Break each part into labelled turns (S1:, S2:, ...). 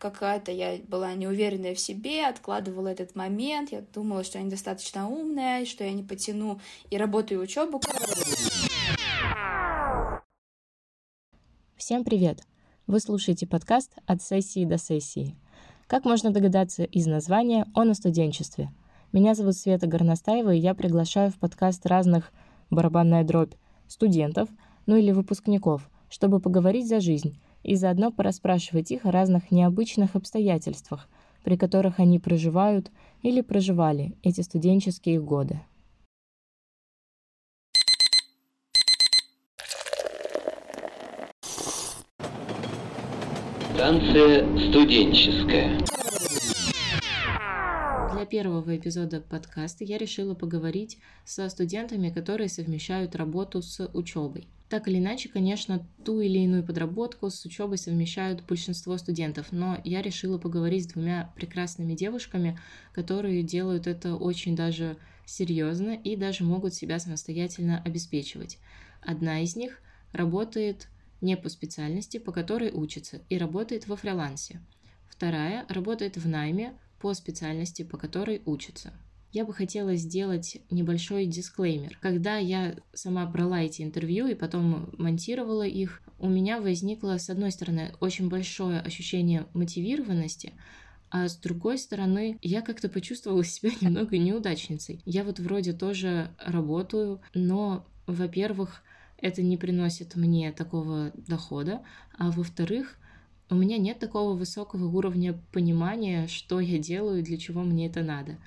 S1: какая-то я была неуверенная в себе, откладывала этот момент, я думала, что я недостаточно умная, что я не потяну и работу, и учебу.
S2: Всем привет! Вы слушаете подкаст «От сессии до сессии». Как можно догадаться из названия, он о студенчестве. Меня зовут Света Горностаева, и я приглашаю в подкаст разных «Барабанная дробь» студентов, ну или выпускников, чтобы поговорить за жизнь, и заодно порасспрашивать их о разных необычных обстоятельствах, при которых они проживают или проживали эти студенческие годы.
S3: Станция студенческая.
S2: Для первого эпизода подкаста я решила поговорить со студентами, которые совмещают работу с учебой. Так или иначе, конечно, ту или иную подработку с учебой совмещают большинство студентов, но я решила поговорить с двумя прекрасными девушками, которые делают это очень даже серьезно и даже могут себя самостоятельно обеспечивать. Одна из них работает не по специальности, по которой учится, и работает во фрилансе. Вторая работает в найме по специальности, по которой учится я бы хотела сделать небольшой дисклеймер. Когда я сама брала эти интервью и потом монтировала их, у меня возникло, с одной стороны, очень большое ощущение мотивированности, а с другой стороны, я как-то почувствовала себя немного неудачницей. Я вот вроде тоже работаю, но, во-первых, это не приносит мне такого дохода, а во-вторых, у меня нет такого высокого уровня понимания, что я делаю и для чего мне это надо.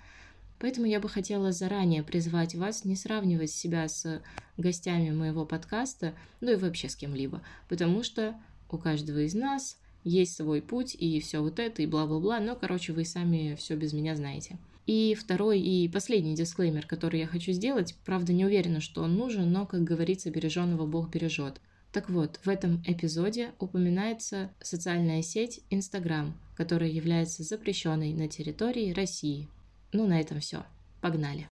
S2: Поэтому я бы хотела заранее призвать вас не сравнивать себя с гостями моего подкаста, ну и вообще с кем-либо, потому что у каждого из нас есть свой путь и все вот это и бла-бла-бла, но, короче, вы сами все без меня знаете. И второй и последний дисклеймер, который я хочу сделать, правда не уверена, что он нужен, но, как говорится, береженного Бог бережет. Так вот, в этом эпизоде упоминается социальная сеть Instagram, которая является запрещенной на территории России. Ну, на этом все. Погнали.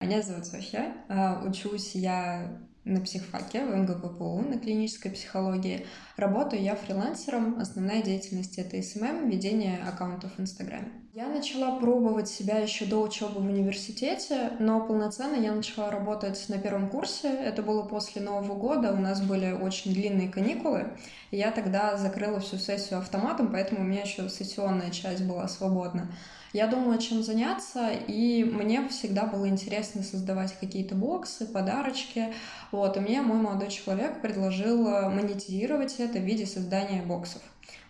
S4: Меня зовут Софья. А, учусь я на психфаке в МГППУ на клинической психологии. Работаю я фрилансером. Основная деятельность это SMM, ведение аккаунтов в Инстаграме. Я начала пробовать себя еще до учебы в университете, но полноценно я начала работать на первом курсе. Это было после Нового года. У нас были очень длинные каникулы. Я тогда закрыла всю сессию автоматом, поэтому у меня еще сессионная часть была свободна. Я думала, чем заняться, и мне всегда было интересно создавать какие-то боксы, подарочки. Вот, и мне мой молодой человек предложил э, монетизировать это в виде создания боксов.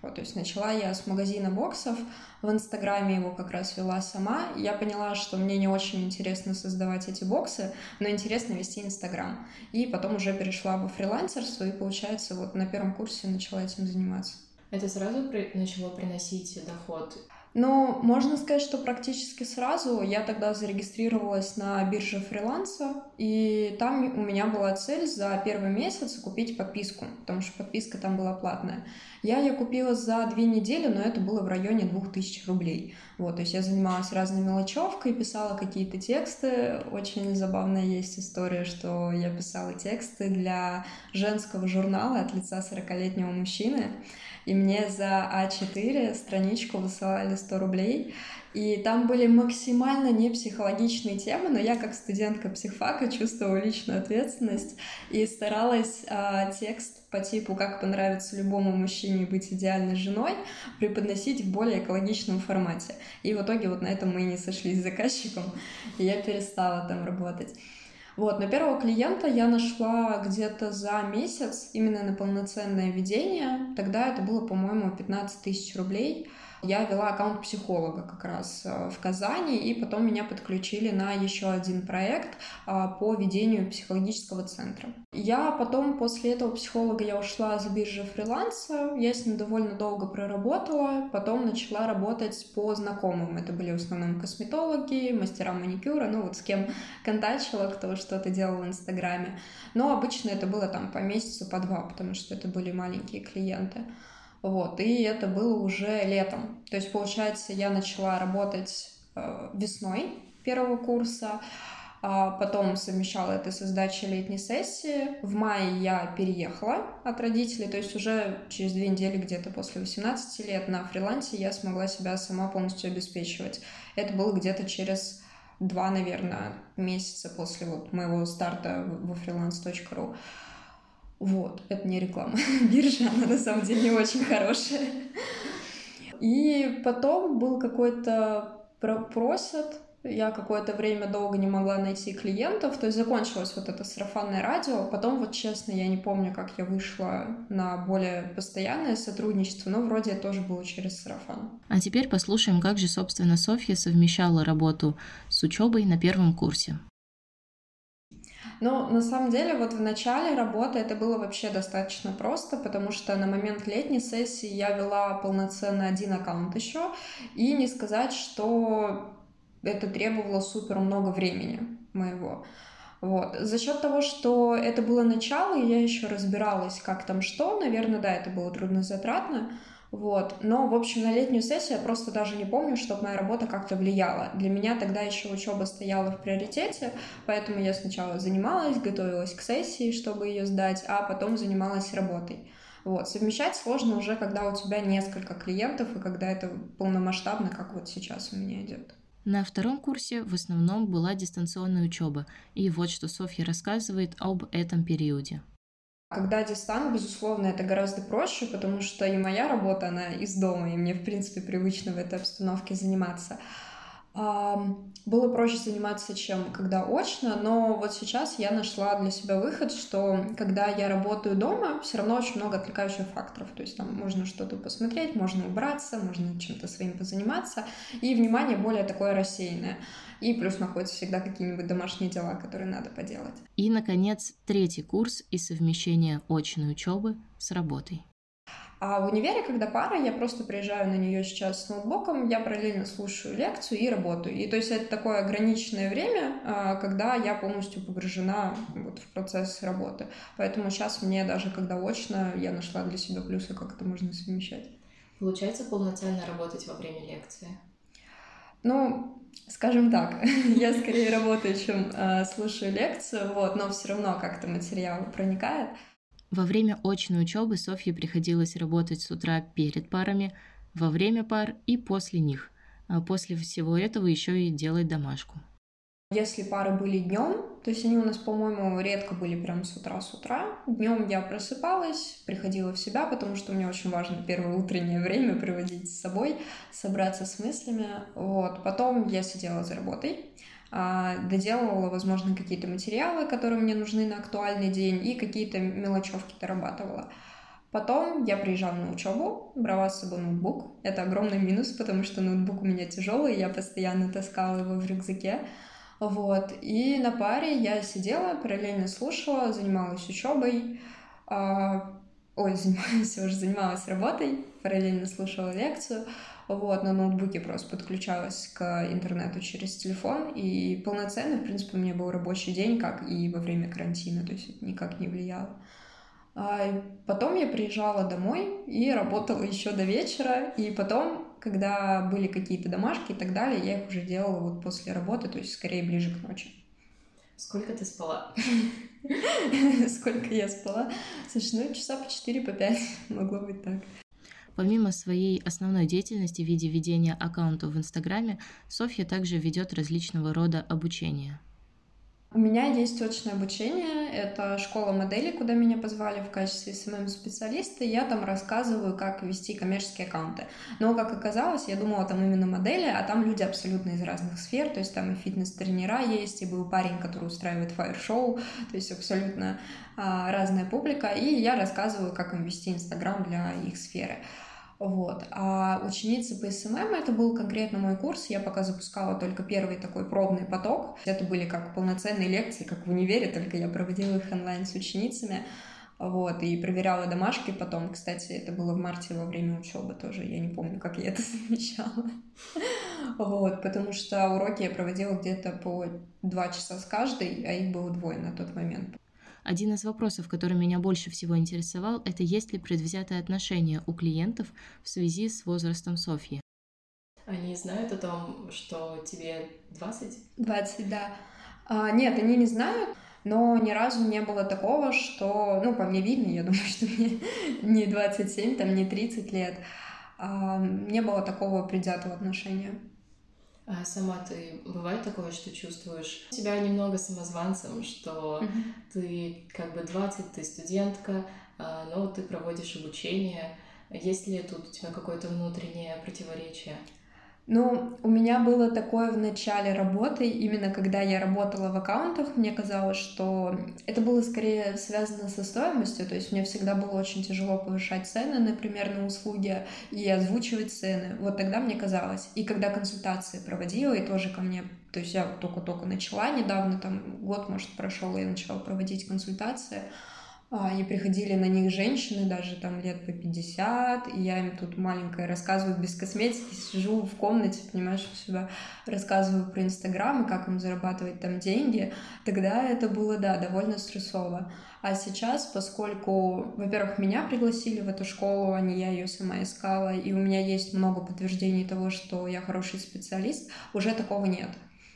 S4: Вот, то есть начала я с магазина боксов, в Инстаграме его как раз вела сама. Я поняла, что мне не очень интересно создавать эти боксы, но интересно вести Инстаграм. И потом уже перешла во фрилансерство, и, получается, вот на первом курсе начала этим заниматься.
S2: Это сразу при... начало приносить доход?
S4: Но можно сказать, что практически сразу я тогда зарегистрировалась на бирже фриланса, и там у меня была цель за первый месяц купить подписку, потому что подписка там была платная. Я ее купила за две недели, но это было в районе 2000 рублей. Вот, то есть я занималась разной мелочевкой, писала какие-то тексты. Очень забавная есть история, что я писала тексты для женского журнала от лица 40-летнего мужчины и мне за А4 страничку высылали 100 рублей, и там были максимально не психологичные темы, но я как студентка психфака чувствовала личную ответственность и старалась э, текст по типу «Как понравится любому мужчине быть идеальной женой» преподносить в более экологичном формате. И в итоге вот на этом мы и не сошлись с заказчиком, и я перестала там работать. Вот, но первого клиента я нашла где-то за месяц именно на полноценное ведение. Тогда это было, по-моему, 15 тысяч рублей я вела аккаунт психолога как раз э, в Казани, и потом меня подключили на еще один проект а, по ведению психологического центра. Я потом после этого психолога я ушла с биржи фриланса, я с ним довольно долго проработала, потом начала работать по знакомым. Это были в основном косметологи, мастера маникюра, ну вот с кем контачила, кто что-то делал в Инстаграме. Но обычно это было там по месяцу, по два, потому что это были маленькие клиенты. Вот, и это было уже летом. То есть, получается, я начала работать э, весной первого курса, а потом совмещала это со сдачей летней сессии. В мае я переехала от родителей, то есть уже через две недели где-то после 18 лет на фрилансе я смогла себя сама полностью обеспечивать. Это было где-то через два, наверное, месяца после вот моего старта во freelance.ru. Вот, это не реклама. Биржа, она на самом деле не очень хорошая. И потом был какой-то просят я какое-то время долго не могла найти клиентов, то есть закончилось вот это сарафанное радио. Потом, вот честно, я не помню, как я вышла на более постоянное сотрудничество, но вроде это тоже было через сарафан.
S2: А теперь послушаем, как же, собственно, Софья совмещала работу с учебой на первом курсе.
S4: Ну, на самом деле, вот в начале работы это было вообще достаточно просто, потому что на момент летней сессии я вела полноценно один аккаунт еще, и не сказать, что это требовало супер много времени моего. Вот. За счет того, что это было начало, и я еще разбиралась, как там что, наверное, да, это было труднозатратно. Вот. Но, в общем, на летнюю сессию я просто даже не помню, чтобы моя работа как-то влияла. Для меня тогда еще учеба стояла в приоритете, поэтому я сначала занималась, готовилась к сессии, чтобы ее сдать, а потом занималась работой. Вот. Совмещать сложно уже, когда у тебя несколько клиентов и когда это полномасштабно, как вот сейчас у меня идет.
S2: На втором курсе в основном была дистанционная учеба, и вот что Софья рассказывает об этом периоде.
S4: Когда дистант, безусловно, это гораздо проще, потому что и моя работа, она из дома, и мне, в принципе, привычно в этой обстановке заниматься. Было проще заниматься, чем когда очно, но вот сейчас я нашла для себя выход, что когда я работаю дома, все равно очень много отвлекающих факторов. То есть там можно что-то посмотреть, можно убраться, можно чем-то своим позаниматься, и внимание более такое рассеянное. И плюс находятся всегда какие-нибудь домашние дела, которые надо поделать.
S2: И, наконец, третий курс и совмещение очной учебы с работой.
S4: А в универе, когда пара, я просто приезжаю на нее сейчас с ноутбуком, я параллельно слушаю лекцию и работаю. И то есть это такое ограниченное время, а, когда я полностью погружена вот в процесс работы. Поэтому сейчас мне даже когда очно, я нашла для себя плюсы, как это можно совмещать.
S2: Получается полноценно работать во время лекции?
S4: Ну, скажем так, я скорее работаю, чем э, слушаю лекцию, вот, но все равно как-то материал проникает.
S2: Во время очной учебы Софье приходилось работать с утра перед парами, во время пар и после них. А после всего этого еще и делать домашку.
S4: Если пары были днем, то есть они у нас, по-моему, редко были прям с утра с утра. Днем я просыпалась, приходила в себя, потому что мне очень важно первое утреннее время проводить с собой, собраться с мыслями. Вот. Потом я сидела за работой. А, доделывала, возможно, какие-то материалы, которые мне нужны на актуальный день, и какие-то мелочевки дорабатывала. Потом я приезжала на учебу, брала с собой ноутбук. Это огромный минус, потому что ноутбук у меня тяжелый, я постоянно таскала его в рюкзаке. Вот. И на паре я сидела, параллельно слушала, занималась учебой. А... Ой, занималась, уже занималась работой, параллельно слушала лекцию. Вот, на ноутбуке просто подключалась к интернету через телефон, и полноценно, в принципе, у меня был рабочий день, как и во время карантина, то есть это никак не влияло. А потом я приезжала домой и работала еще до вечера, и потом, когда были какие-то домашки и так далее, я их уже делала вот после работы, то есть скорее ближе к ночи.
S2: Сколько ты спала?
S4: Сколько я спала? Слушай, ну часа по 4, по 5 могло быть так.
S2: Помимо своей основной деятельности в виде ведения аккаунтов в Инстаграме, Софья также ведет различного рода обучение.
S4: У меня есть очное обучение. Это школа модели, куда меня позвали в качестве SMM-специалиста. Я там рассказываю, как вести коммерческие аккаунты. Но, как оказалось, я думала там именно модели, а там люди абсолютно из разных сфер. То есть там и фитнес-тренера есть, и был парень, который устраивает фаер-шоу. То есть абсолютно а, разная публика. И я рассказываю, как им вести Инстаграм для их сферы. Вот. А ученицы по SMM это был конкретно мой курс. Я пока запускала только первый такой пробный поток. Это были как полноценные лекции, как в универе, только я проводила их онлайн с ученицами. Вот, и проверяла домашки потом. Кстати, это было в марте во время учебы тоже. Я не помню, как я это совмещала. Вот, потому что уроки я проводила где-то по два часа с каждой, а их было двое на тот момент.
S2: Один из вопросов, который меня больше всего интересовал, это есть ли предвзятое отношение у клиентов в связи с возрастом Софьи.
S5: Они знают о том, что тебе 20?
S4: 20, да. А, нет, они не знают, но ни разу не было такого, что, ну, по мне видно, я думаю, что мне не 27, там, не 30 лет, а, не было такого предвзятого отношения.
S2: А сама ты бывает такое, что чувствуешь себя немного самозванцем, что mm-hmm. ты как бы 20, ты студентка, а, но ты проводишь обучение. Есть ли тут у тебя какое-то внутреннее противоречие?
S4: Ну, у меня было такое в начале работы, именно когда я работала в аккаунтах, мне казалось, что это было скорее связано со стоимостью, то есть мне всегда было очень тяжело повышать цены, например, на услуги и озвучивать цены. Вот тогда мне казалось. И когда консультации проводила, и тоже ко мне, то есть я только-только начала недавно, там год, может, прошел, я начала проводить консультации, и приходили на них женщины, даже там лет по 50, и я им тут маленькая рассказываю без косметики, сижу в комнате, понимаешь, у себя рассказываю про Инстаграм и как им зарабатывать там деньги. Тогда это было, да, довольно стрессово. А сейчас, поскольку, во-первых, меня пригласили в эту школу, а не я ее сама искала, и у меня есть много подтверждений того, что я хороший специалист, уже такого нет.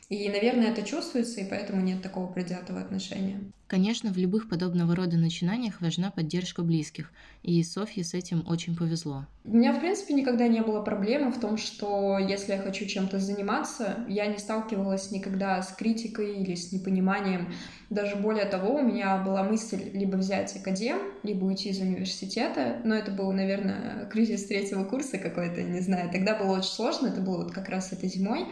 S4: И, наверное, это чувствуется, и поэтому нет такого предвзятого отношения.
S2: Конечно, в любых подобного рода начинаниях важна поддержка близких, и Софье с этим очень повезло.
S4: У меня, в принципе, никогда не было проблемы в том, что если я хочу чем-то заниматься, я не сталкивалась никогда с критикой или с непониманием. Даже более того, у меня была мысль либо взять академ, либо уйти из университета, но это был, наверное, кризис третьего курса какой-то, не знаю. Тогда было очень сложно, это было вот как раз этой зимой.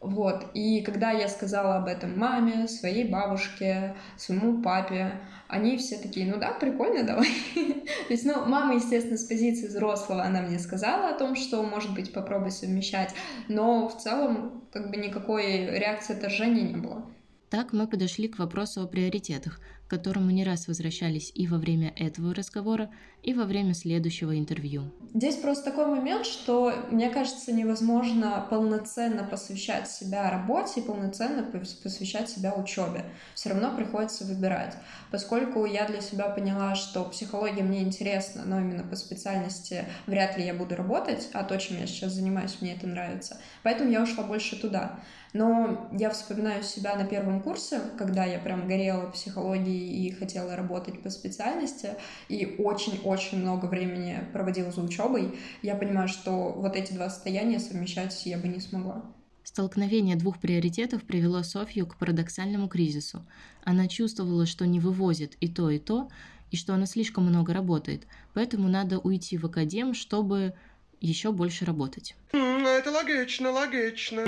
S4: Вот, и когда я сказала об этом маме, своей бабушке, своему папе, они все такие, ну да, прикольно, давай. То есть, ну, мама, естественно, с позиции взрослого, она мне сказала о том, что, может быть, попробуй совмещать, но в целом, как бы, никакой реакции отторжения не было.
S2: Так мы подошли к вопросу о приоритетах, которому не раз возвращались и во время этого разговора, и во время следующего интервью.
S4: Здесь просто такой момент, что, мне кажется, невозможно полноценно посвящать себя работе и полноценно посвящать себя учебе. Все равно приходится выбирать. Поскольку я для себя поняла, что психология мне интересна, но именно по специальности вряд ли я буду работать, а то, чем я сейчас занимаюсь, мне это нравится. Поэтому я ушла больше туда. Но я вспоминаю себя на первом курсе, когда я прям горела психологией и хотела работать по специальности, и очень-очень много времени проводила за учебой. Я понимаю, что вот эти два состояния совмещать я бы не смогла.
S2: Столкновение двух приоритетов привело Софью к парадоксальному кризису. Она чувствовала, что не вывозит и то, и то, и что она слишком много работает, поэтому надо уйти в академ, чтобы еще больше работать.
S5: Это логично, логично.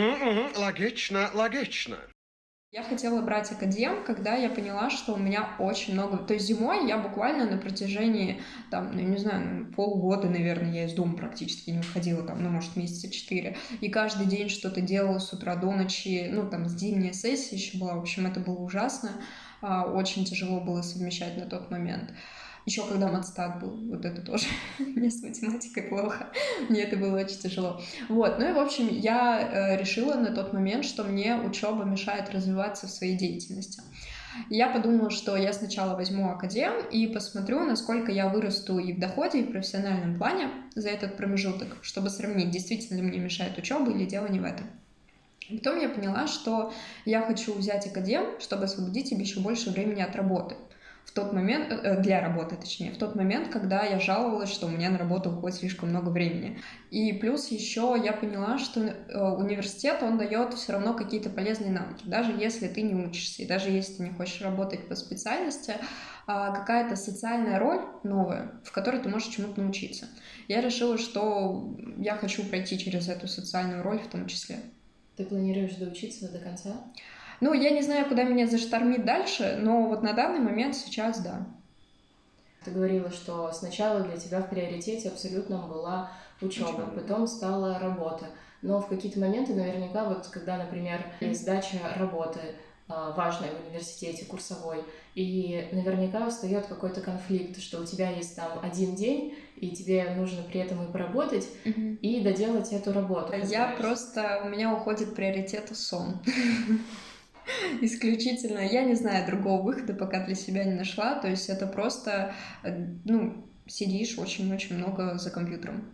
S5: Логично, логично.
S4: Я хотела брать академ, когда я поняла, что у меня очень много... То есть зимой я буквально на протяжении, там, ну, не знаю, полгода, наверное, я из дома практически не выходила, там, ну, может, месяца четыре. И каждый день что-то делала с утра до ночи. Ну, там, зимняя сессия еще была. В общем, это было ужасно. А, очень тяжело было совмещать на тот момент. Еще когда матстат был, вот это тоже. Мне с математикой плохо. Мне это было очень тяжело. Вот, ну и, в общем, я э, решила на тот момент, что мне учеба мешает развиваться в своей деятельности. Я подумала, что я сначала возьму академ и посмотрю, насколько я вырасту и в доходе, и в профессиональном плане за этот промежуток, чтобы сравнить, действительно ли мне мешает учеба или дело не в этом. Потом я поняла, что я хочу взять академ, чтобы освободить себе еще больше времени от работы в тот момент, э, э, для работы точнее, в тот момент, когда я жаловалась, что у меня на работу уходит слишком много времени. И плюс еще я поняла, что э, университет, он дает все равно какие-то полезные навыки, даже если ты не учишься, и даже если ты не хочешь работать по специальности, а какая-то социальная роль новая, в которой ты можешь чему-то научиться. Я решила, что я хочу пройти через эту социальную роль в том числе.
S2: Ты планируешь доучиться до конца?
S4: Ну, я не знаю, куда меня заштормит дальше, но вот на данный момент сейчас да.
S2: Ты говорила, что сначала для тебя в приоритете абсолютно была учеба, потом стала работа. Но в какие-то моменты наверняка, вот когда, например, сдача работы, а, важной в университете, курсовой, и наверняка встает какой-то конфликт, что у тебя есть там один день, и тебе нужно при этом и поработать, mm-hmm. и доделать эту работу.
S4: Я просто, у меня уходит приоритет сон. исключительно. Я не знаю другого выхода, пока для себя не нашла. То есть это просто, э, ну, сидишь очень-очень много за компьютером.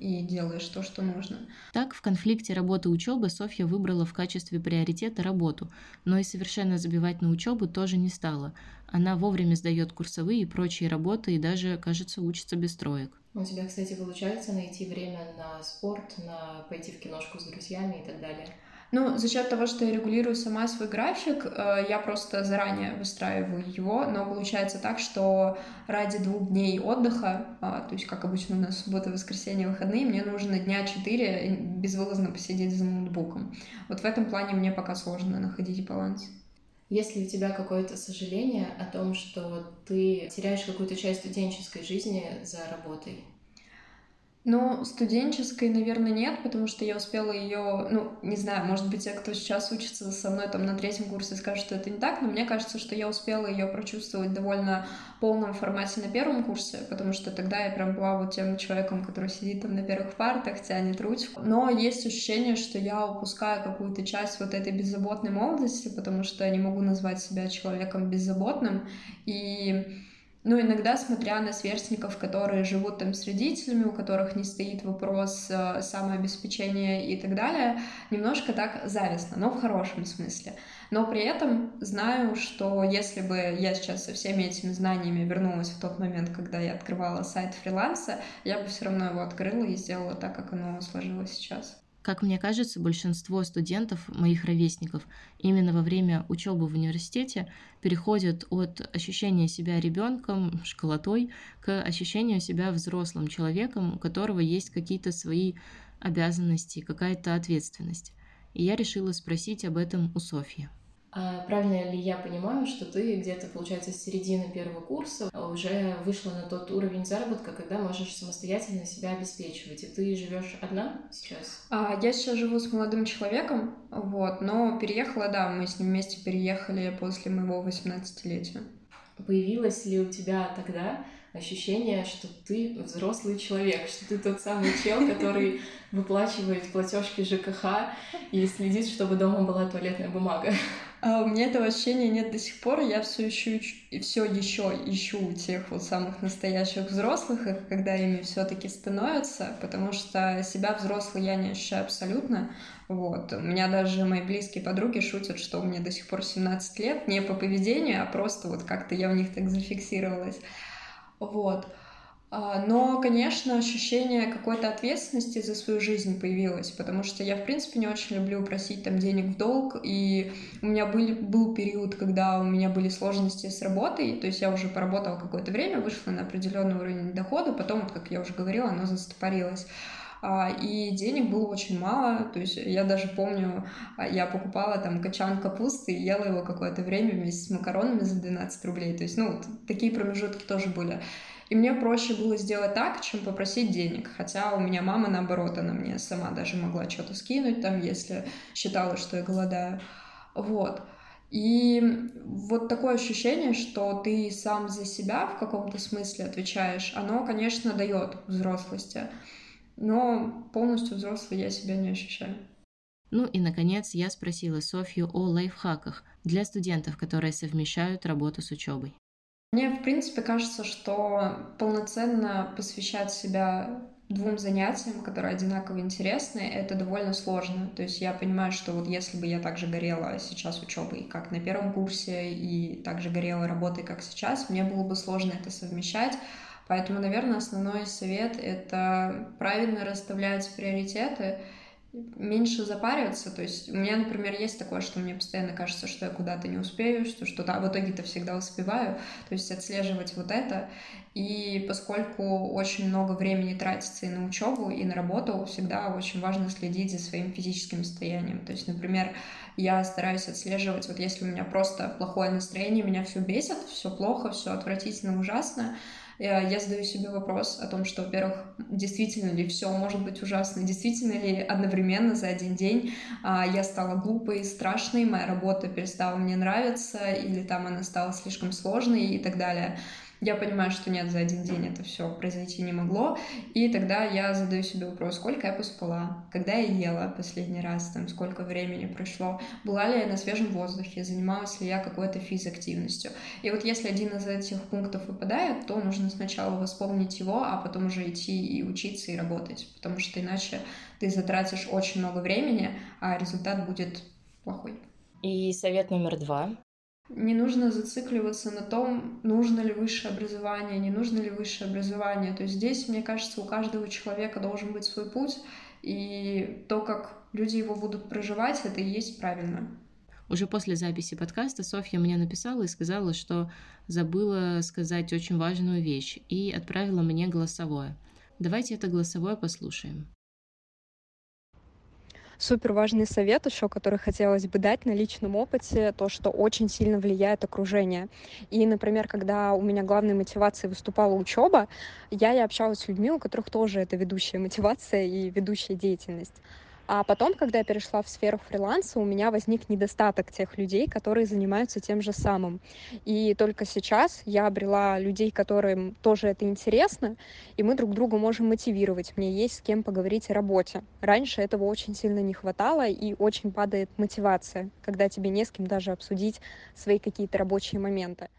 S4: и делаешь то, что нужно.
S2: Так, в конфликте работы учебы Софья выбрала в качестве приоритета работу, но и совершенно забивать на учебу тоже не стала. Она вовремя сдает курсовые и прочие работы и даже, кажется, учится без троек.
S6: У тебя, кстати, получается найти время на спорт, на пойти в киношку с друзьями и так далее?
S4: Ну, за счет того, что я регулирую сама свой график, э, я просто заранее выстраиваю его, но получается так, что ради двух дней отдыха, а, то есть, как обычно у нас суббота, воскресенье, выходные, мне нужно дня четыре безвылазно посидеть за ноутбуком. Вот в этом плане мне пока сложно находить баланс.
S6: Есть ли у тебя какое-то сожаление о том, что ты теряешь какую-то часть студенческой жизни за работой?
S4: Ну, студенческой, наверное, нет, потому что я успела ее, ну, не знаю, может быть, те, кто сейчас учится со мной там на третьем курсе, скажут, что это не так, но мне кажется, что я успела ее прочувствовать довольно полном формате на первом курсе, потому что тогда я прям была вот тем человеком, который сидит там на первых партах, тянет ручку. Но есть ощущение, что я упускаю какую-то часть вот этой беззаботной молодости, потому что не могу назвать себя человеком беззаботным, и ну, иногда, смотря на сверстников, которые живут там с родителями, у которых не стоит вопрос э, самообеспечения и так далее, немножко так завистно, но в хорошем смысле. Но при этом знаю, что если бы я сейчас со всеми этими знаниями вернулась в тот момент, когда я открывала сайт фриланса, я бы все равно его открыла и сделала так, как оно сложилось сейчас.
S2: Как мне кажется, большинство студентов, моих ровесников, именно во время учебы в университете переходят от ощущения себя ребенком, школотой, к ощущению себя взрослым человеком, у которого есть какие-то свои обязанности, какая-то ответственность. И я решила спросить об этом у Софьи.
S6: А правильно ли я понимаю, что ты где-то, получается, с середины первого курса уже вышла на тот уровень заработка, когда можешь самостоятельно себя обеспечивать, и ты живешь одна сейчас?
S4: А, я сейчас живу с молодым человеком, вот, но переехала, да, мы с ним вместе переехали после моего 18-летия.
S6: Появилась ли у тебя тогда ощущение, что ты взрослый человек, что ты тот самый чел, который выплачивает платежки ЖКХ и следит, чтобы дома была туалетная бумага.
S4: А у меня этого ощущения нет до сих пор. Я все еще все еще ищу тех вот самых настоящих взрослых, и когда ими все-таки становятся, потому что себя взрослой я не ощущаю абсолютно. Вот. У меня даже мои близкие подруги шутят, что мне до сих пор 17 лет, не по поведению, а просто вот как-то я в них так зафиксировалась. Вот. А, но, конечно, ощущение какой-то ответственности за свою жизнь появилось, потому что я, в принципе, не очень люблю просить там денег в долг, и у меня был, был период, когда у меня были сложности с работой, то есть я уже поработала какое-то время, вышла на определенный уровень дохода, потом, вот, как я уже говорила, оно застопорилось. А, и денег было очень мало, то есть я даже помню, а, я покупала там качан капусты и ела его какое-то время вместе с макаронами за 12 рублей, то есть, ну, вот такие промежутки тоже были. И мне проще было сделать так, чем попросить денег. Хотя у меня мама, наоборот, она мне сама даже могла что-то скинуть, там, если считала, что я голодаю. Вот. И вот такое ощущение, что ты сам за себя в каком-то смысле отвечаешь, оно, конечно, дает взрослости. Но полностью взрослой я себя не ощущаю.
S2: Ну и, наконец, я спросила Софью о лайфхаках для студентов, которые совмещают работу с учебой.
S4: Мне, в принципе, кажется, что полноценно посвящать себя двум занятиям, которые одинаково интересны, это довольно сложно. То есть я понимаю, что вот если бы я также горела сейчас учебой, как на первом курсе, и также горела работой, как сейчас, мне было бы сложно это совмещать. Поэтому, наверное, основной совет — это правильно расставлять приоритеты, меньше запариваться. То есть у меня, например, есть такое, что мне постоянно кажется, что я куда-то не успею, что что-то, а в итоге-то всегда успеваю. То есть отслеживать вот это. И поскольку очень много времени тратится и на учебу, и на работу, всегда очень важно следить за своим физическим состоянием. То есть, например, я стараюсь отслеживать, вот если у меня просто плохое настроение, меня все бесит, все плохо, все отвратительно, ужасно, я задаю себе вопрос о том, что, во-первых, действительно ли все может быть ужасно, действительно ли одновременно за один день а, я стала глупой, страшной, моя работа перестала мне нравиться, или там она стала слишком сложной и так далее. Я понимаю, что нет, за один день это все произойти не могло, и тогда я задаю себе вопрос, сколько я поспала, когда я ела последний раз, там, сколько времени прошло, была ли я на свежем воздухе, занималась ли я какой-то физактивностью. И вот если один из этих пунктов выпадает, то нужно сначала восполнить его, а потом уже идти и учиться, и работать, потому что иначе ты затратишь очень много времени, а результат будет плохой.
S2: И совет номер два.
S4: Не нужно зацикливаться на том, нужно ли высшее образование, не нужно ли высшее образование. То есть здесь, мне кажется, у каждого человека должен быть свой путь, и то, как люди его будут проживать, это и есть правильно.
S2: Уже после записи подкаста Софья мне написала и сказала, что забыла сказать очень важную вещь и отправила мне голосовое. Давайте это голосовое послушаем
S7: супер важный совет еще, который хотелось бы дать на личном опыте, то, что очень сильно влияет окружение. И, например, когда у меня главной мотивацией выступала учеба, я и общалась с людьми, у которых тоже это ведущая мотивация и ведущая деятельность. А потом, когда я перешла в сферу фриланса, у меня возник недостаток тех людей, которые занимаются тем же самым. И только сейчас я обрела людей, которым тоже это интересно, и мы друг друга можем мотивировать. Мне есть с кем поговорить о работе. Раньше этого очень сильно не хватало, и очень падает мотивация, когда тебе не с кем даже обсудить свои какие-то рабочие моменты.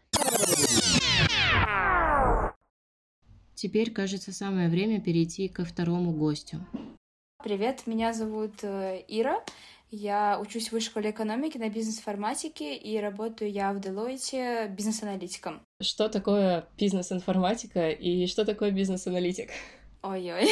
S2: Теперь, кажется, самое время перейти ко второму гостю.
S1: Привет, меня зовут э, Ира. Я учусь в высшей школе экономики на бизнес-информатике и работаю я в Deloitte бизнес-аналитиком.
S6: Что такое бизнес-информатика и что такое бизнес-аналитик?
S1: Ой-ой.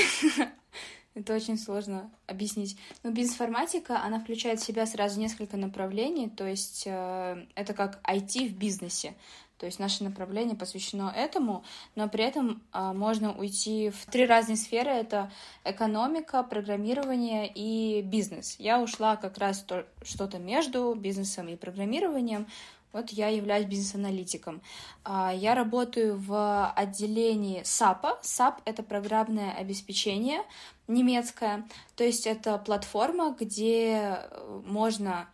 S1: Это очень сложно объяснить. Но бизнес-информатика, она включает в себя сразу несколько направлений, то есть э, это как IT в бизнесе. То есть наше направление посвящено этому, но при этом а, можно уйти в три разные сферы. Это экономика, программирование и бизнес. Я ушла как раз то, что-то между бизнесом и программированием. Вот я являюсь бизнес-аналитиком. А, я работаю в отделении SAP. SAP — это программное обеспечение немецкое. То есть это платформа, где можно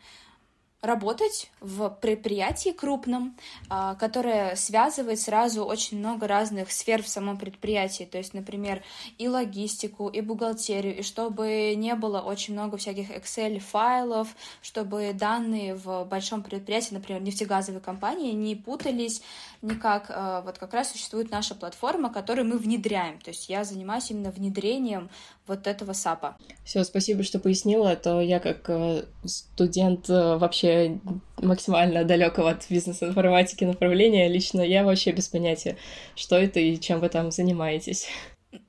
S1: работать в предприятии крупном, а, которое связывает сразу очень много разных сфер в самом предприятии, то есть, например, и логистику, и бухгалтерию, и чтобы не было очень много всяких Excel-файлов, чтобы данные в большом предприятии, например, нефтегазовой компании, не путались никак. А, вот как раз существует наша платформа, которую мы внедряем, то есть я занимаюсь именно внедрением вот этого САПа.
S6: Все, спасибо, что пояснила, а то я как э, студент э, вообще максимально далекого от бизнес-информатики направления, лично я вообще без понятия, что это и чем вы там занимаетесь.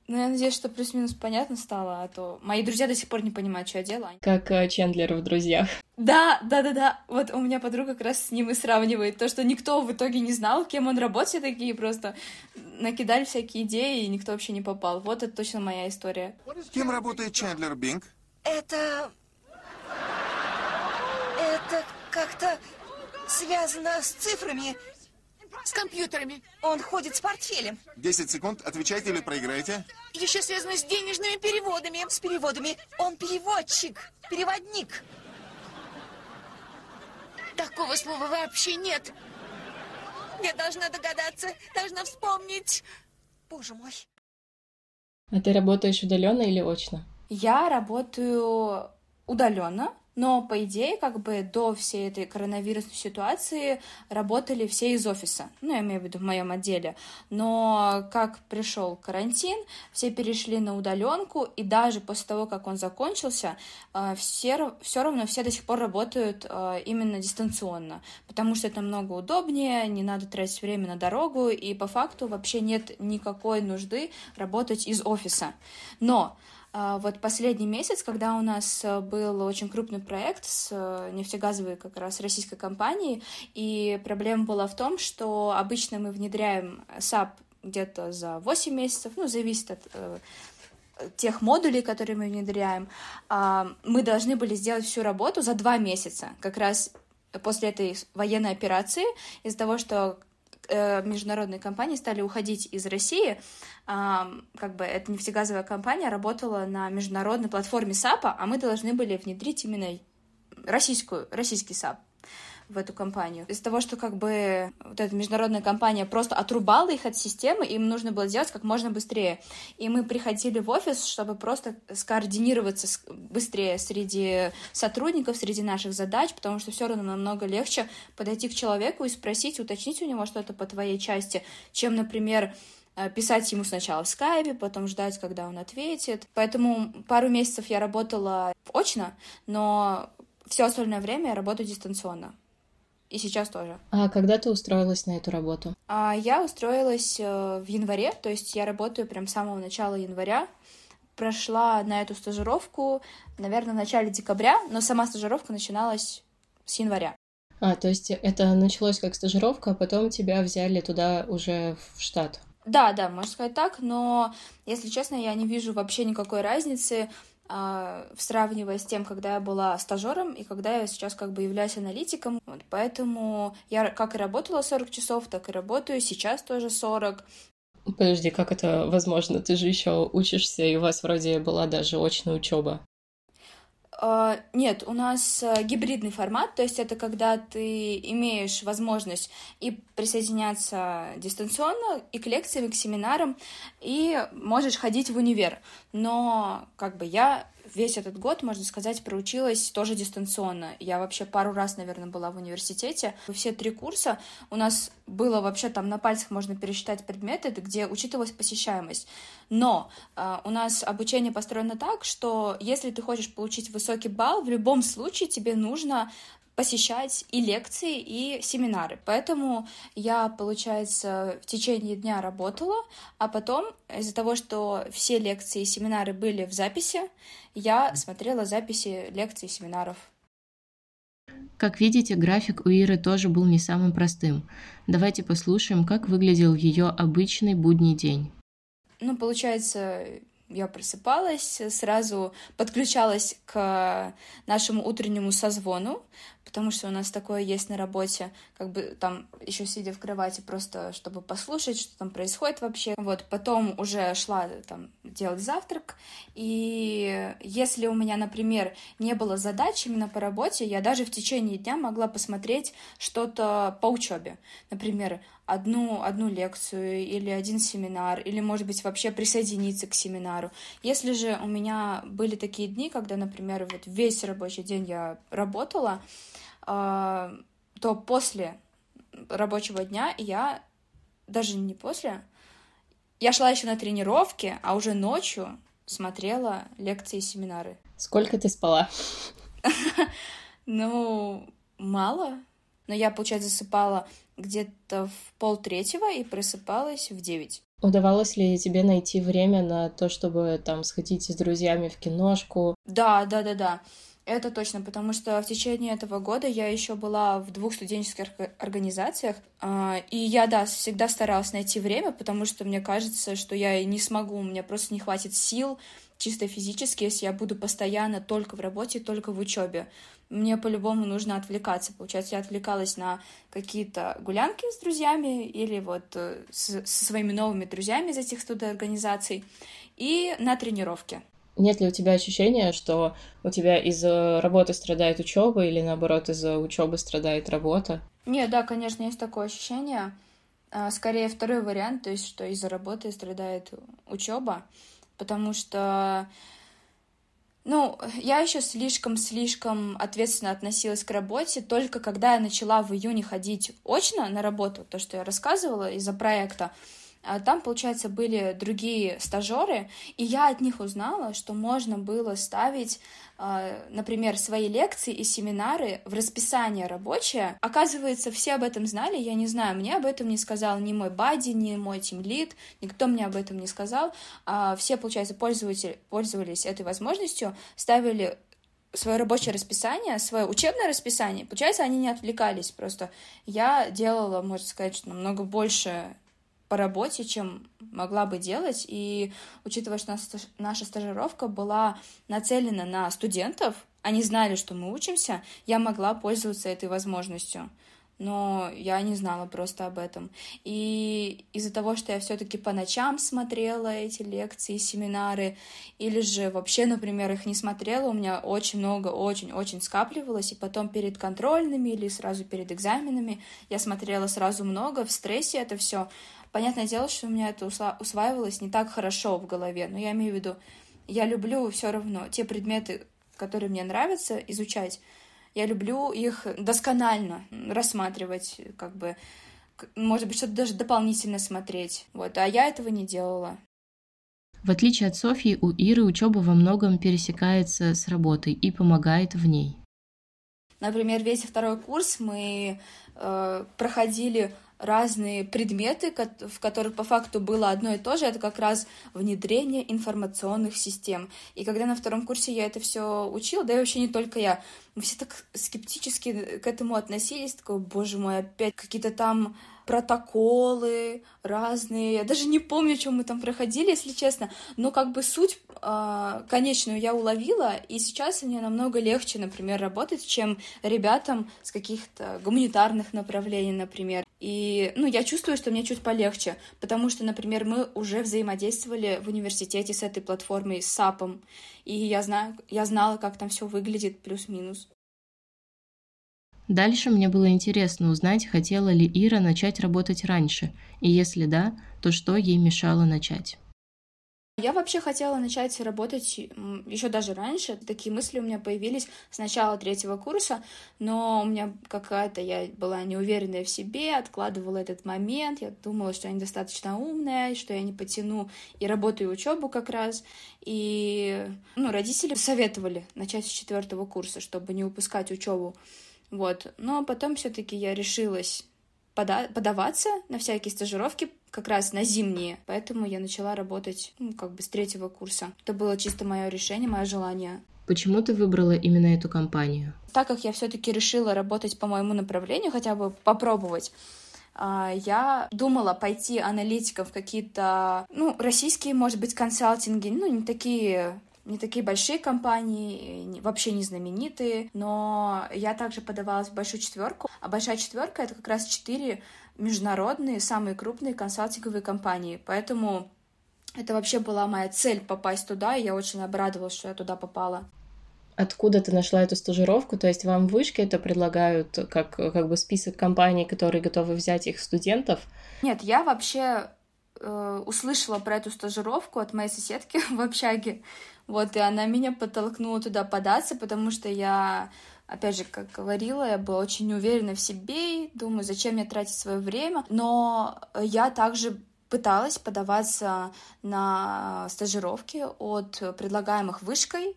S1: Ну, я надеюсь, что плюс-минус понятно стало, а то мои друзья до сих пор не понимают, что я делаю.
S6: Как э, Чендлер в «Друзьях».
S1: Да, да, да, да. Вот у меня подруга как раз с ним и сравнивает. То, что никто в итоге не знал, кем он работает, все такие просто накидали всякие идеи, и никто вообще не попал. Вот это точно моя история.
S8: Кем работает Чендлер Бинг?
S9: Это... Это как-то связано с цифрами с компьютерами. Он ходит с портфелем.
S8: Десять секунд. Отвечайте или проиграете.
S9: Еще связано с денежными переводами. С переводами. Он переводчик. Переводник. Такого слова вообще нет. Я должна догадаться. Должна вспомнить. Боже мой.
S6: А ты работаешь удаленно или очно?
S1: Я работаю удаленно, но, по идее, как бы до всей этой коронавирусной ситуации работали все из офиса. Ну, я имею в виду в моем отделе. Но как пришел карантин, все перешли на удаленку, и даже после того, как он закончился, э, все, все равно все до сих пор работают э, именно дистанционно, потому что это намного удобнее, не надо тратить время на дорогу, и по факту вообще нет никакой нужды работать из офиса. Но вот последний месяц, когда у нас э, был очень крупный проект с э, нефтегазовой как раз российской компанией, и проблема была в том, что обычно мы внедряем SAP где-то за 8 месяцев, ну, зависит от э, тех модулей, которые мы внедряем, э, мы должны были сделать всю работу за 2 месяца, как раз после этой военной операции, из-за того, что международные компании стали уходить из России, как бы эта нефтегазовая компания работала на международной платформе САПа, а мы должны были внедрить именно российскую, российский SAP. В эту компанию. Из-за того, что как бы вот эта международная компания просто отрубала их от системы, им нужно было делать как можно быстрее. И мы приходили в офис, чтобы просто скоординироваться быстрее среди сотрудников, среди наших задач, потому что все равно намного легче подойти к человеку и спросить, уточнить у него что-то по твоей части, чем, например, э, писать ему сначала в скайпе, потом ждать, когда он ответит. Поэтому пару месяцев я работала очно, но все остальное время я работаю дистанционно. И сейчас тоже.
S2: А когда ты устроилась на эту работу?
S1: А я устроилась э, в январе, то есть я работаю прям с самого начала января. Прошла на эту стажировку, наверное, в начале декабря, но сама стажировка начиналась с января.
S2: А, то есть это началось как стажировка, а потом тебя взяли туда уже в штат?
S1: Да, да, можно сказать так, но, если честно, я не вижу вообще никакой разницы сравнивая с тем, когда я была стажером и когда я сейчас как бы являюсь аналитиком. Вот, поэтому я как и работала 40 часов, так и работаю сейчас тоже 40.
S2: Подожди, как это возможно? Ты же еще учишься, и у вас вроде была даже очная учеба.
S1: Uh, нет, у нас uh, гибридный формат, то есть это когда ты имеешь возможность и присоединяться дистанционно, и к лекциям, и к семинарам, и можешь ходить в универ. Но как бы я весь этот год, можно сказать, проучилась тоже дистанционно. Я вообще пару раз, наверное, была в университете. Все три курса у нас было вообще там на пальцах можно пересчитать предметы, где учитывалась посещаемость. Но э, у нас обучение построено так, что если ты хочешь получить высокий балл, в любом случае тебе нужно посещать и лекции, и семинары. Поэтому я, получается, в течение дня работала, а потом из-за того, что все лекции и семинары были в записи, я смотрела записи лекций и семинаров.
S2: Как видите, график у Иры тоже был не самым простым. Давайте послушаем, как выглядел ее обычный будний день.
S1: Ну, получается, я просыпалась, сразу подключалась к нашему утреннему созвону, потому что у нас такое есть на работе, как бы там еще сидя в кровати, просто чтобы послушать, что там происходит вообще. Вот, потом уже шла там делать завтрак, и если у меня, например, не было задач именно по работе, я даже в течение дня могла посмотреть что-то по учебе. Например, одну, одну лекцию или один семинар, или, может быть, вообще присоединиться к семинару. Если же у меня были такие дни, когда, например, вот весь рабочий день я работала, а, то после рабочего дня я даже не после, я шла еще на тренировки, а уже ночью смотрела лекции и семинары.
S2: Сколько ты спала?
S1: Ну, мало. Но я, получается, засыпала где-то в пол третьего и просыпалась в девять.
S2: Удавалось ли тебе найти время на то, чтобы там сходить с друзьями в киношку?
S1: Да, да, да, да. Это точно, потому что в течение этого года я еще была в двух студенческих организациях, а, и я, да, всегда старалась найти время, потому что мне кажется, что я не смогу, у меня просто не хватит сил чисто физически, если я буду постоянно только в работе, только в учебе. Мне по-любому нужно отвлекаться. Получается, я отвлекалась на какие-то гулянки с друзьями или вот э, с, со своими новыми друзьями из этих студоорганизаций и на тренировки.
S2: Нет ли у тебя ощущения, что у тебя из-за работы страдает учеба или наоборот из-за учебы страдает работа?
S1: Нет, да, конечно, есть такое ощущение. А, скорее второй вариант, то есть что из-за работы страдает учеба, потому что ну, я еще слишком-слишком ответственно относилась к работе, только когда я начала в июне ходить очно на работу, то, что я рассказывала из-за проекта, там, получается, были другие стажеры, и я от них узнала, что можно было ставить, а, например, свои лекции и семинары в расписание рабочее. Оказывается, все об этом знали, я не знаю, мне об этом не сказал ни мой бади, ни мой тимлид, никто мне об этом не сказал. А, все, получается, пользователи пользовались этой возможностью, ставили свое рабочее расписание, свое учебное расписание. Получается, они не отвлекались. Просто я делала, можно сказать, намного больше по работе, чем могла бы делать. И учитывая, что наша стажировка была нацелена на студентов, они знали, что мы учимся, я могла пользоваться этой возможностью. но я не знала просто об этом. И из-за того, что я все-таки по ночам смотрела эти лекции, семинары, или же вообще, например, их не смотрела, у меня очень много, очень-очень скапливалось, и потом перед контрольными или сразу перед экзаменами я смотрела сразу много, в стрессе это все. Понятное дело, что у меня это усваивалось не так хорошо в голове, но я имею в виду, я люблю все равно те предметы, которые мне нравятся изучать, я люблю их досконально рассматривать, как бы, может быть, что-то даже дополнительно смотреть. Вот, а я этого не делала.
S2: В отличие от Софьи, у Иры учеба во многом пересекается с работой и помогает в ней.
S1: Например, весь второй курс мы э, проходили разные предметы, в которых по факту было одно и то же, это как раз внедрение информационных систем. И когда на втором курсе я это все учила, да и вообще не только я, мы все так скептически к этому относились, такой, боже мой, опять какие-то там протоколы разные. Я даже не помню, что мы там проходили, если честно. Но как бы суть э, конечную я уловила, и сейчас мне намного легче, например, работать, чем ребятам с каких-то гуманитарных направлений, например. И, ну, я чувствую, что мне чуть полегче, потому что, например, мы уже взаимодействовали в университете с этой платформой, с САПом, и я знаю, я знала, как там все выглядит плюс-минус.
S2: Дальше мне было интересно узнать, хотела ли Ира начать работать раньше, и если да, то что ей мешало начать.
S1: Я вообще хотела начать работать еще даже раньше. Такие мысли у меня появились с начала третьего курса, но у меня какая-то, я была неуверенная в себе, откладывала этот момент, я думала, что я недостаточно умная, что я не потяну и работу, и учебу как раз. И ну, родители советовали начать с четвертого курса, чтобы не упускать учебу. Вот. Но потом все-таки я решилась пода- подаваться на всякие стажировки, как раз на зимние. Поэтому я начала работать, ну, как бы с третьего курса. Это было чисто мое решение, мое желание.
S2: Почему ты выбрала именно эту компанию?
S1: Так как я все-таки решила работать по моему направлению, хотя бы попробовать, а, я думала пойти аналитиком в какие-то, ну, российские, может быть, консалтинги, ну, не такие не такие большие компании, вообще не знаменитые, но я также подавалась в большую четверку, а большая четверка это как раз четыре международные, самые крупные консалтинговые компании, поэтому это вообще была моя цель попасть туда, и я очень обрадовалась, что я туда попала.
S2: Откуда ты нашла эту стажировку? То есть вам в вышке это предлагают как, как бы список компаний, которые готовы взять их студентов?
S1: Нет, я вообще э, услышала про эту стажировку от моей соседки в общаге. Вот, и она меня подтолкнула туда податься, потому что я, опять же, как говорила, я была очень уверена в себе, думаю, зачем мне тратить свое время, но я также пыталась подаваться на стажировки от предлагаемых вышкой.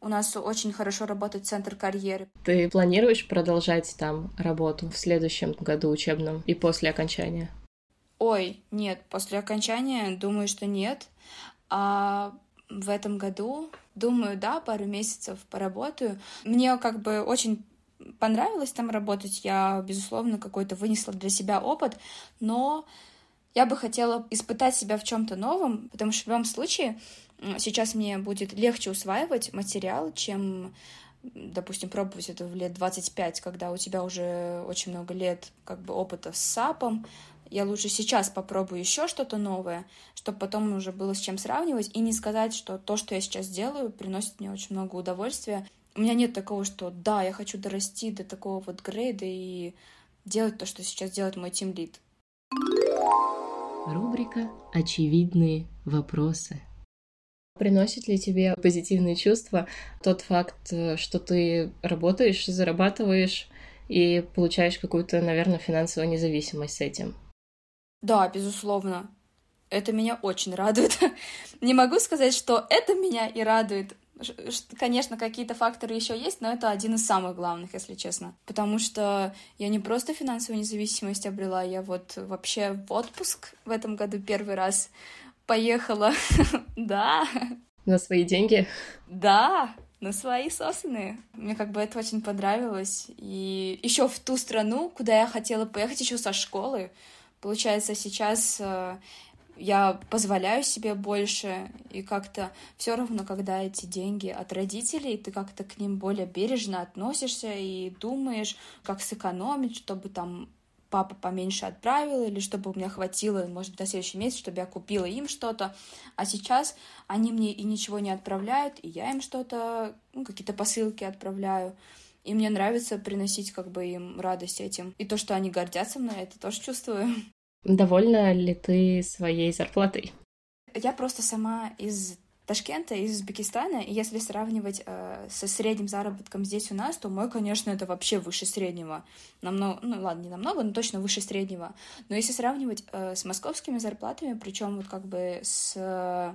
S1: У нас очень хорошо работает центр карьеры.
S2: Ты планируешь продолжать там работу в следующем году учебном и после окончания?
S1: Ой, нет, после окончания думаю, что нет. А в этом году. Думаю, да, пару месяцев поработаю. Мне как бы очень понравилось там работать. Я, безусловно, какой-то вынесла для себя опыт, но я бы хотела испытать себя в чем-то новом, потому что в любом случае сейчас мне будет легче усваивать материал, чем допустим, пробовать это в лет 25, когда у тебя уже очень много лет как бы опыта с САПом, я лучше сейчас попробую еще что-то новое, чтобы потом уже было с чем сравнивать, и не сказать, что то, что я сейчас делаю, приносит мне очень много удовольствия. У меня нет такого, что да, я хочу дорасти до такого вот грейда и делать то, что сейчас делает мой тимлид.
S2: Рубрика «Очевидные вопросы». Приносит ли тебе позитивные чувства тот факт, что ты работаешь, зарабатываешь и получаешь какую-то, наверное, финансовую независимость с этим?
S1: Да, безусловно. Это меня очень радует. Не могу сказать, что это меня и радует. Конечно, какие-то факторы еще есть, но это один из самых главных, если честно. Потому что я не просто финансовую независимость обрела, я вот вообще в отпуск в этом году первый раз поехала. Да.
S2: На свои деньги?
S1: Да, на свои собственные. Мне как бы это очень понравилось. И еще в ту страну, куда я хотела поехать еще со школы. Получается, сейчас э, я позволяю себе больше, и как-то все равно, когда эти деньги от родителей, ты как-то к ним более бережно относишься и думаешь, как сэкономить, чтобы там папа поменьше отправил, или чтобы у меня хватило, может быть, на следующий месяц, чтобы я купила им что-то. А сейчас они мне и ничего не отправляют, и я им что-то, ну, какие-то посылки отправляю. И мне нравится приносить как бы им радость этим. И то, что они гордятся мной, это тоже чувствую.
S6: Довольна ли ты своей зарплатой?
S1: Я просто сама из Ташкента, из Узбекистана, и если сравнивать э, со средним заработком здесь у нас, то мой, конечно, это вообще выше среднего. Намного, ну ладно, не намного, но точно выше среднего. Но если сравнивать э, с московскими зарплатами, причем вот как бы с э,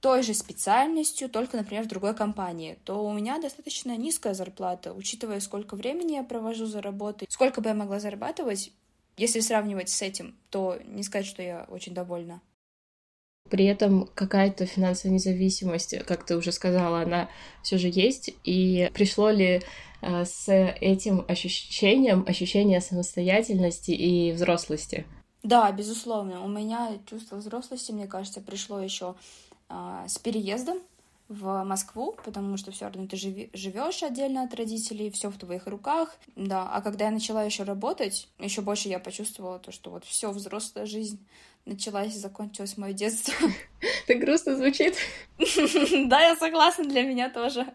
S1: той же специальностью, только, например, в другой компании, то у меня достаточно низкая зарплата, учитывая, сколько времени я провожу за работой, сколько бы я могла зарабатывать, если сравнивать с этим, то не сказать, что я очень довольна.
S6: При этом какая-то финансовая независимость, как ты уже сказала, она все же есть. И пришло ли э, с этим ощущением ощущение самостоятельности и взрослости?
S1: Да, безусловно. У меня чувство взрослости, мне кажется, пришло еще э, с переездом в Москву, потому что все равно ты живешь отдельно от родителей, все в твоих руках, да. А когда я начала еще работать, еще больше я почувствовала то, что вот все взрослая жизнь началась и закончилось мое детство.
S6: Так грустно звучит.
S1: Да, я согласна, для меня тоже.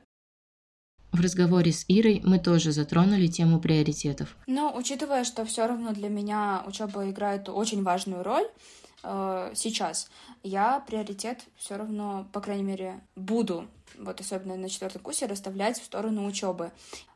S2: В разговоре с Ирой мы тоже затронули тему приоритетов.
S1: Но учитывая, что все равно для меня учеба играет очень важную роль э, сейчас, я приоритет все равно, по крайней мере, буду, вот особенно на четвертом курсе, расставлять в сторону учебы.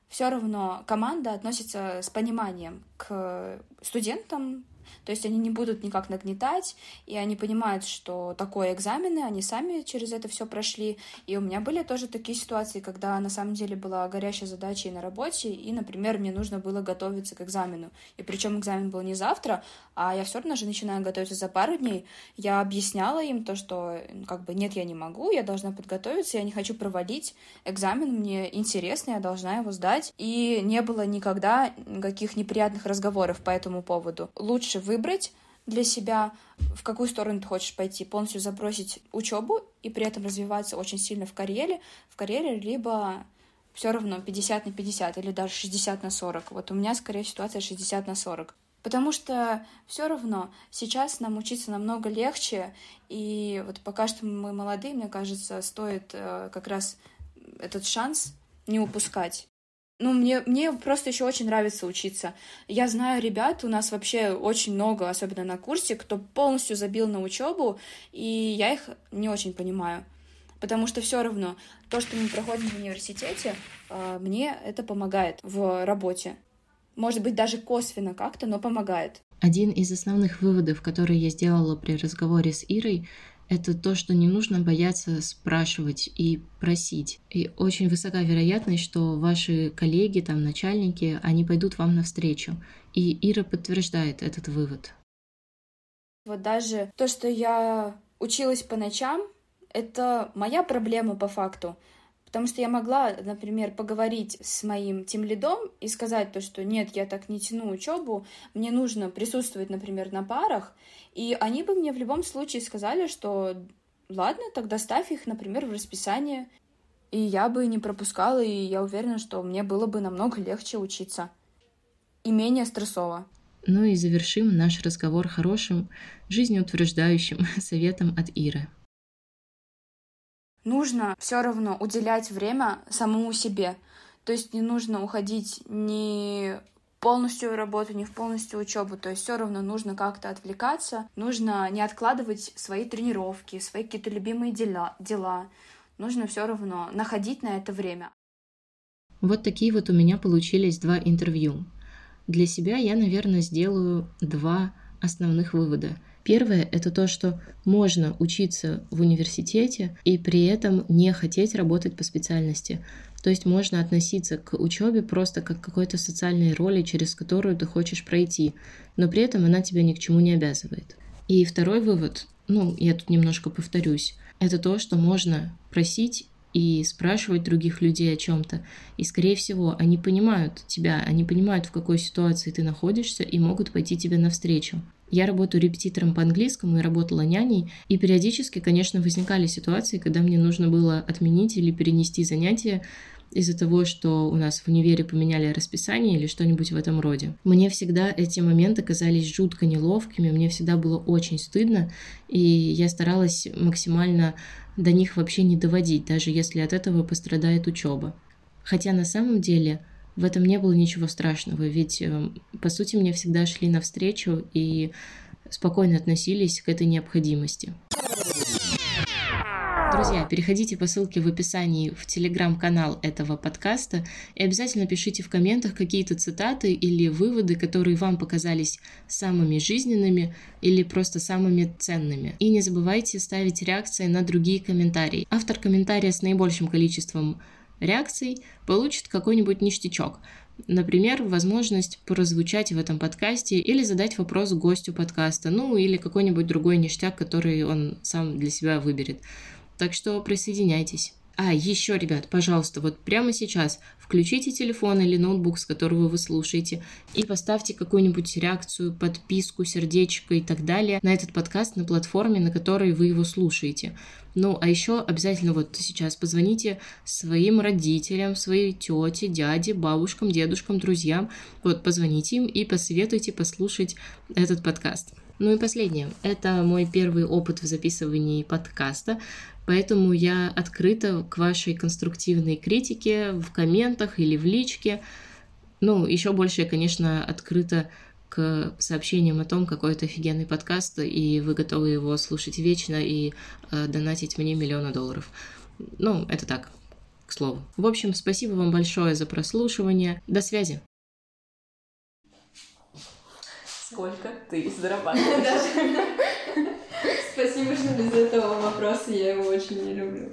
S1: Все равно команда относится с пониманием к студентам, то есть они не будут никак нагнетать, и они понимают, что такое экзамены, они сами через это все прошли. И у меня были тоже такие ситуации, когда на самом деле была горящая задача и на работе, и, например, мне нужно было готовиться к экзамену. И причем экзамен был не завтра, а я все равно же начинаю готовиться за пару дней. Я объясняла им то, что как бы нет, я не могу, я должна подготовиться, я не хочу провалить экзамен, мне интересно, я должна его сдать. И не было никогда никаких неприятных разговоров по этому поводу. Лучше выбрать для себя, в какую сторону ты хочешь пойти, полностью забросить учебу и при этом развиваться очень сильно в карьере, в карьере, либо все равно 50 на 50 или даже 60 на 40. Вот у меня скорее ситуация 60 на 40. Потому что все равно сейчас нам учиться намного легче, и вот пока что мы молодые, мне кажется, стоит э, как раз этот шанс не упускать. Ну, мне, мне просто еще очень нравится учиться. Я знаю ребят, у нас вообще очень много, особенно на курсе, кто полностью забил на учебу, и я их не очень понимаю. Потому что все равно то, что мы проходим в университете, э, мне это помогает в работе. Может быть, даже косвенно как-то, но помогает.
S2: Один из основных выводов, которые я сделала при разговоре с Ирой, это то, что не нужно бояться спрашивать и просить. И очень высока вероятность, что ваши коллеги, там, начальники, они пойдут вам навстречу. И Ира подтверждает этот вывод.
S1: Вот даже то, что я училась по ночам, это моя проблема по факту. Потому что я могла, например, поговорить с моим тем лидом и сказать то, что нет, я так не тяну учебу, мне нужно присутствовать, например, на парах, и они бы мне в любом случае сказали, что ладно, тогда ставь их, например, в расписание, и я бы не пропускала, и я уверена, что мне было бы намного легче учиться и менее стрессово.
S2: Ну и завершим наш разговор хорошим, жизнеутверждающим советом от Иры
S1: нужно все равно уделять время самому себе. То есть не нужно уходить ни полностью работу, ни в полностью учебу. То есть все равно нужно как-то отвлекаться, нужно не откладывать свои тренировки, свои какие-то любимые дела. дела. Нужно все равно находить на это время.
S2: Вот такие вот у меня получились два интервью. Для себя я, наверное, сделаю два основных вывода – Первое — это то, что можно учиться в университете и при этом не хотеть работать по специальности. То есть можно относиться к учебе просто как к какой-то социальной роли, через которую ты хочешь пройти, но при этом она тебя ни к чему не обязывает. И второй вывод, ну, я тут немножко повторюсь, это то, что можно просить и спрашивать других людей о чем-то. И, скорее всего, они понимают тебя, они понимают, в какой ситуации ты находишься и могут пойти тебе навстречу. Я работаю репетитором по английскому и работала няней, и периодически, конечно, возникали ситуации, когда мне нужно было отменить или перенести занятия из-за того, что у нас в универе поменяли расписание или что-нибудь в этом роде. Мне всегда эти моменты казались жутко неловкими, мне всегда было очень стыдно, и я старалась максимально до них вообще не доводить, даже если от этого пострадает учеба. Хотя на самом деле в этом не было ничего страшного, ведь э, по сути мне всегда шли навстречу и спокойно относились к этой необходимости. Друзья, переходите по ссылке в описании в телеграм-канал этого подкаста и обязательно пишите в комментах какие-то цитаты или выводы, которые вам показались самыми жизненными или просто самыми ценными. И не забывайте ставить реакции на другие комментарии. Автор комментария с наибольшим количеством реакций получит какой-нибудь ништячок. Например, возможность прозвучать в этом подкасте или задать вопрос гостю подкаста, ну или какой-нибудь другой ништяк, который он сам для себя выберет. Так что присоединяйтесь. А, еще, ребят, пожалуйста, вот прямо сейчас включите телефон или ноутбук, с которого вы слушаете, и поставьте какую-нибудь реакцию, подписку, сердечко и так далее на этот подкаст на платформе, на которой вы его слушаете. Ну, а еще обязательно вот сейчас позвоните своим родителям, своей тете, дяде, бабушкам, дедушкам, друзьям. Вот, позвоните им и посоветуйте послушать этот подкаст. Ну и последнее. Это мой первый опыт в записывании подкаста, поэтому я открыта к вашей конструктивной критике в комментах или в личке. Ну, еще больше конечно, открыта к сообщениям о том, какой это офигенный подкаст, и вы готовы его слушать вечно и э, донатить мне миллионы долларов. Ну, это так, к слову. В общем, спасибо вам большое за прослушивание. До связи.
S6: Сколько ты зарабатываешь?
S4: Спасибо, что без этого вопроса я его очень не люблю.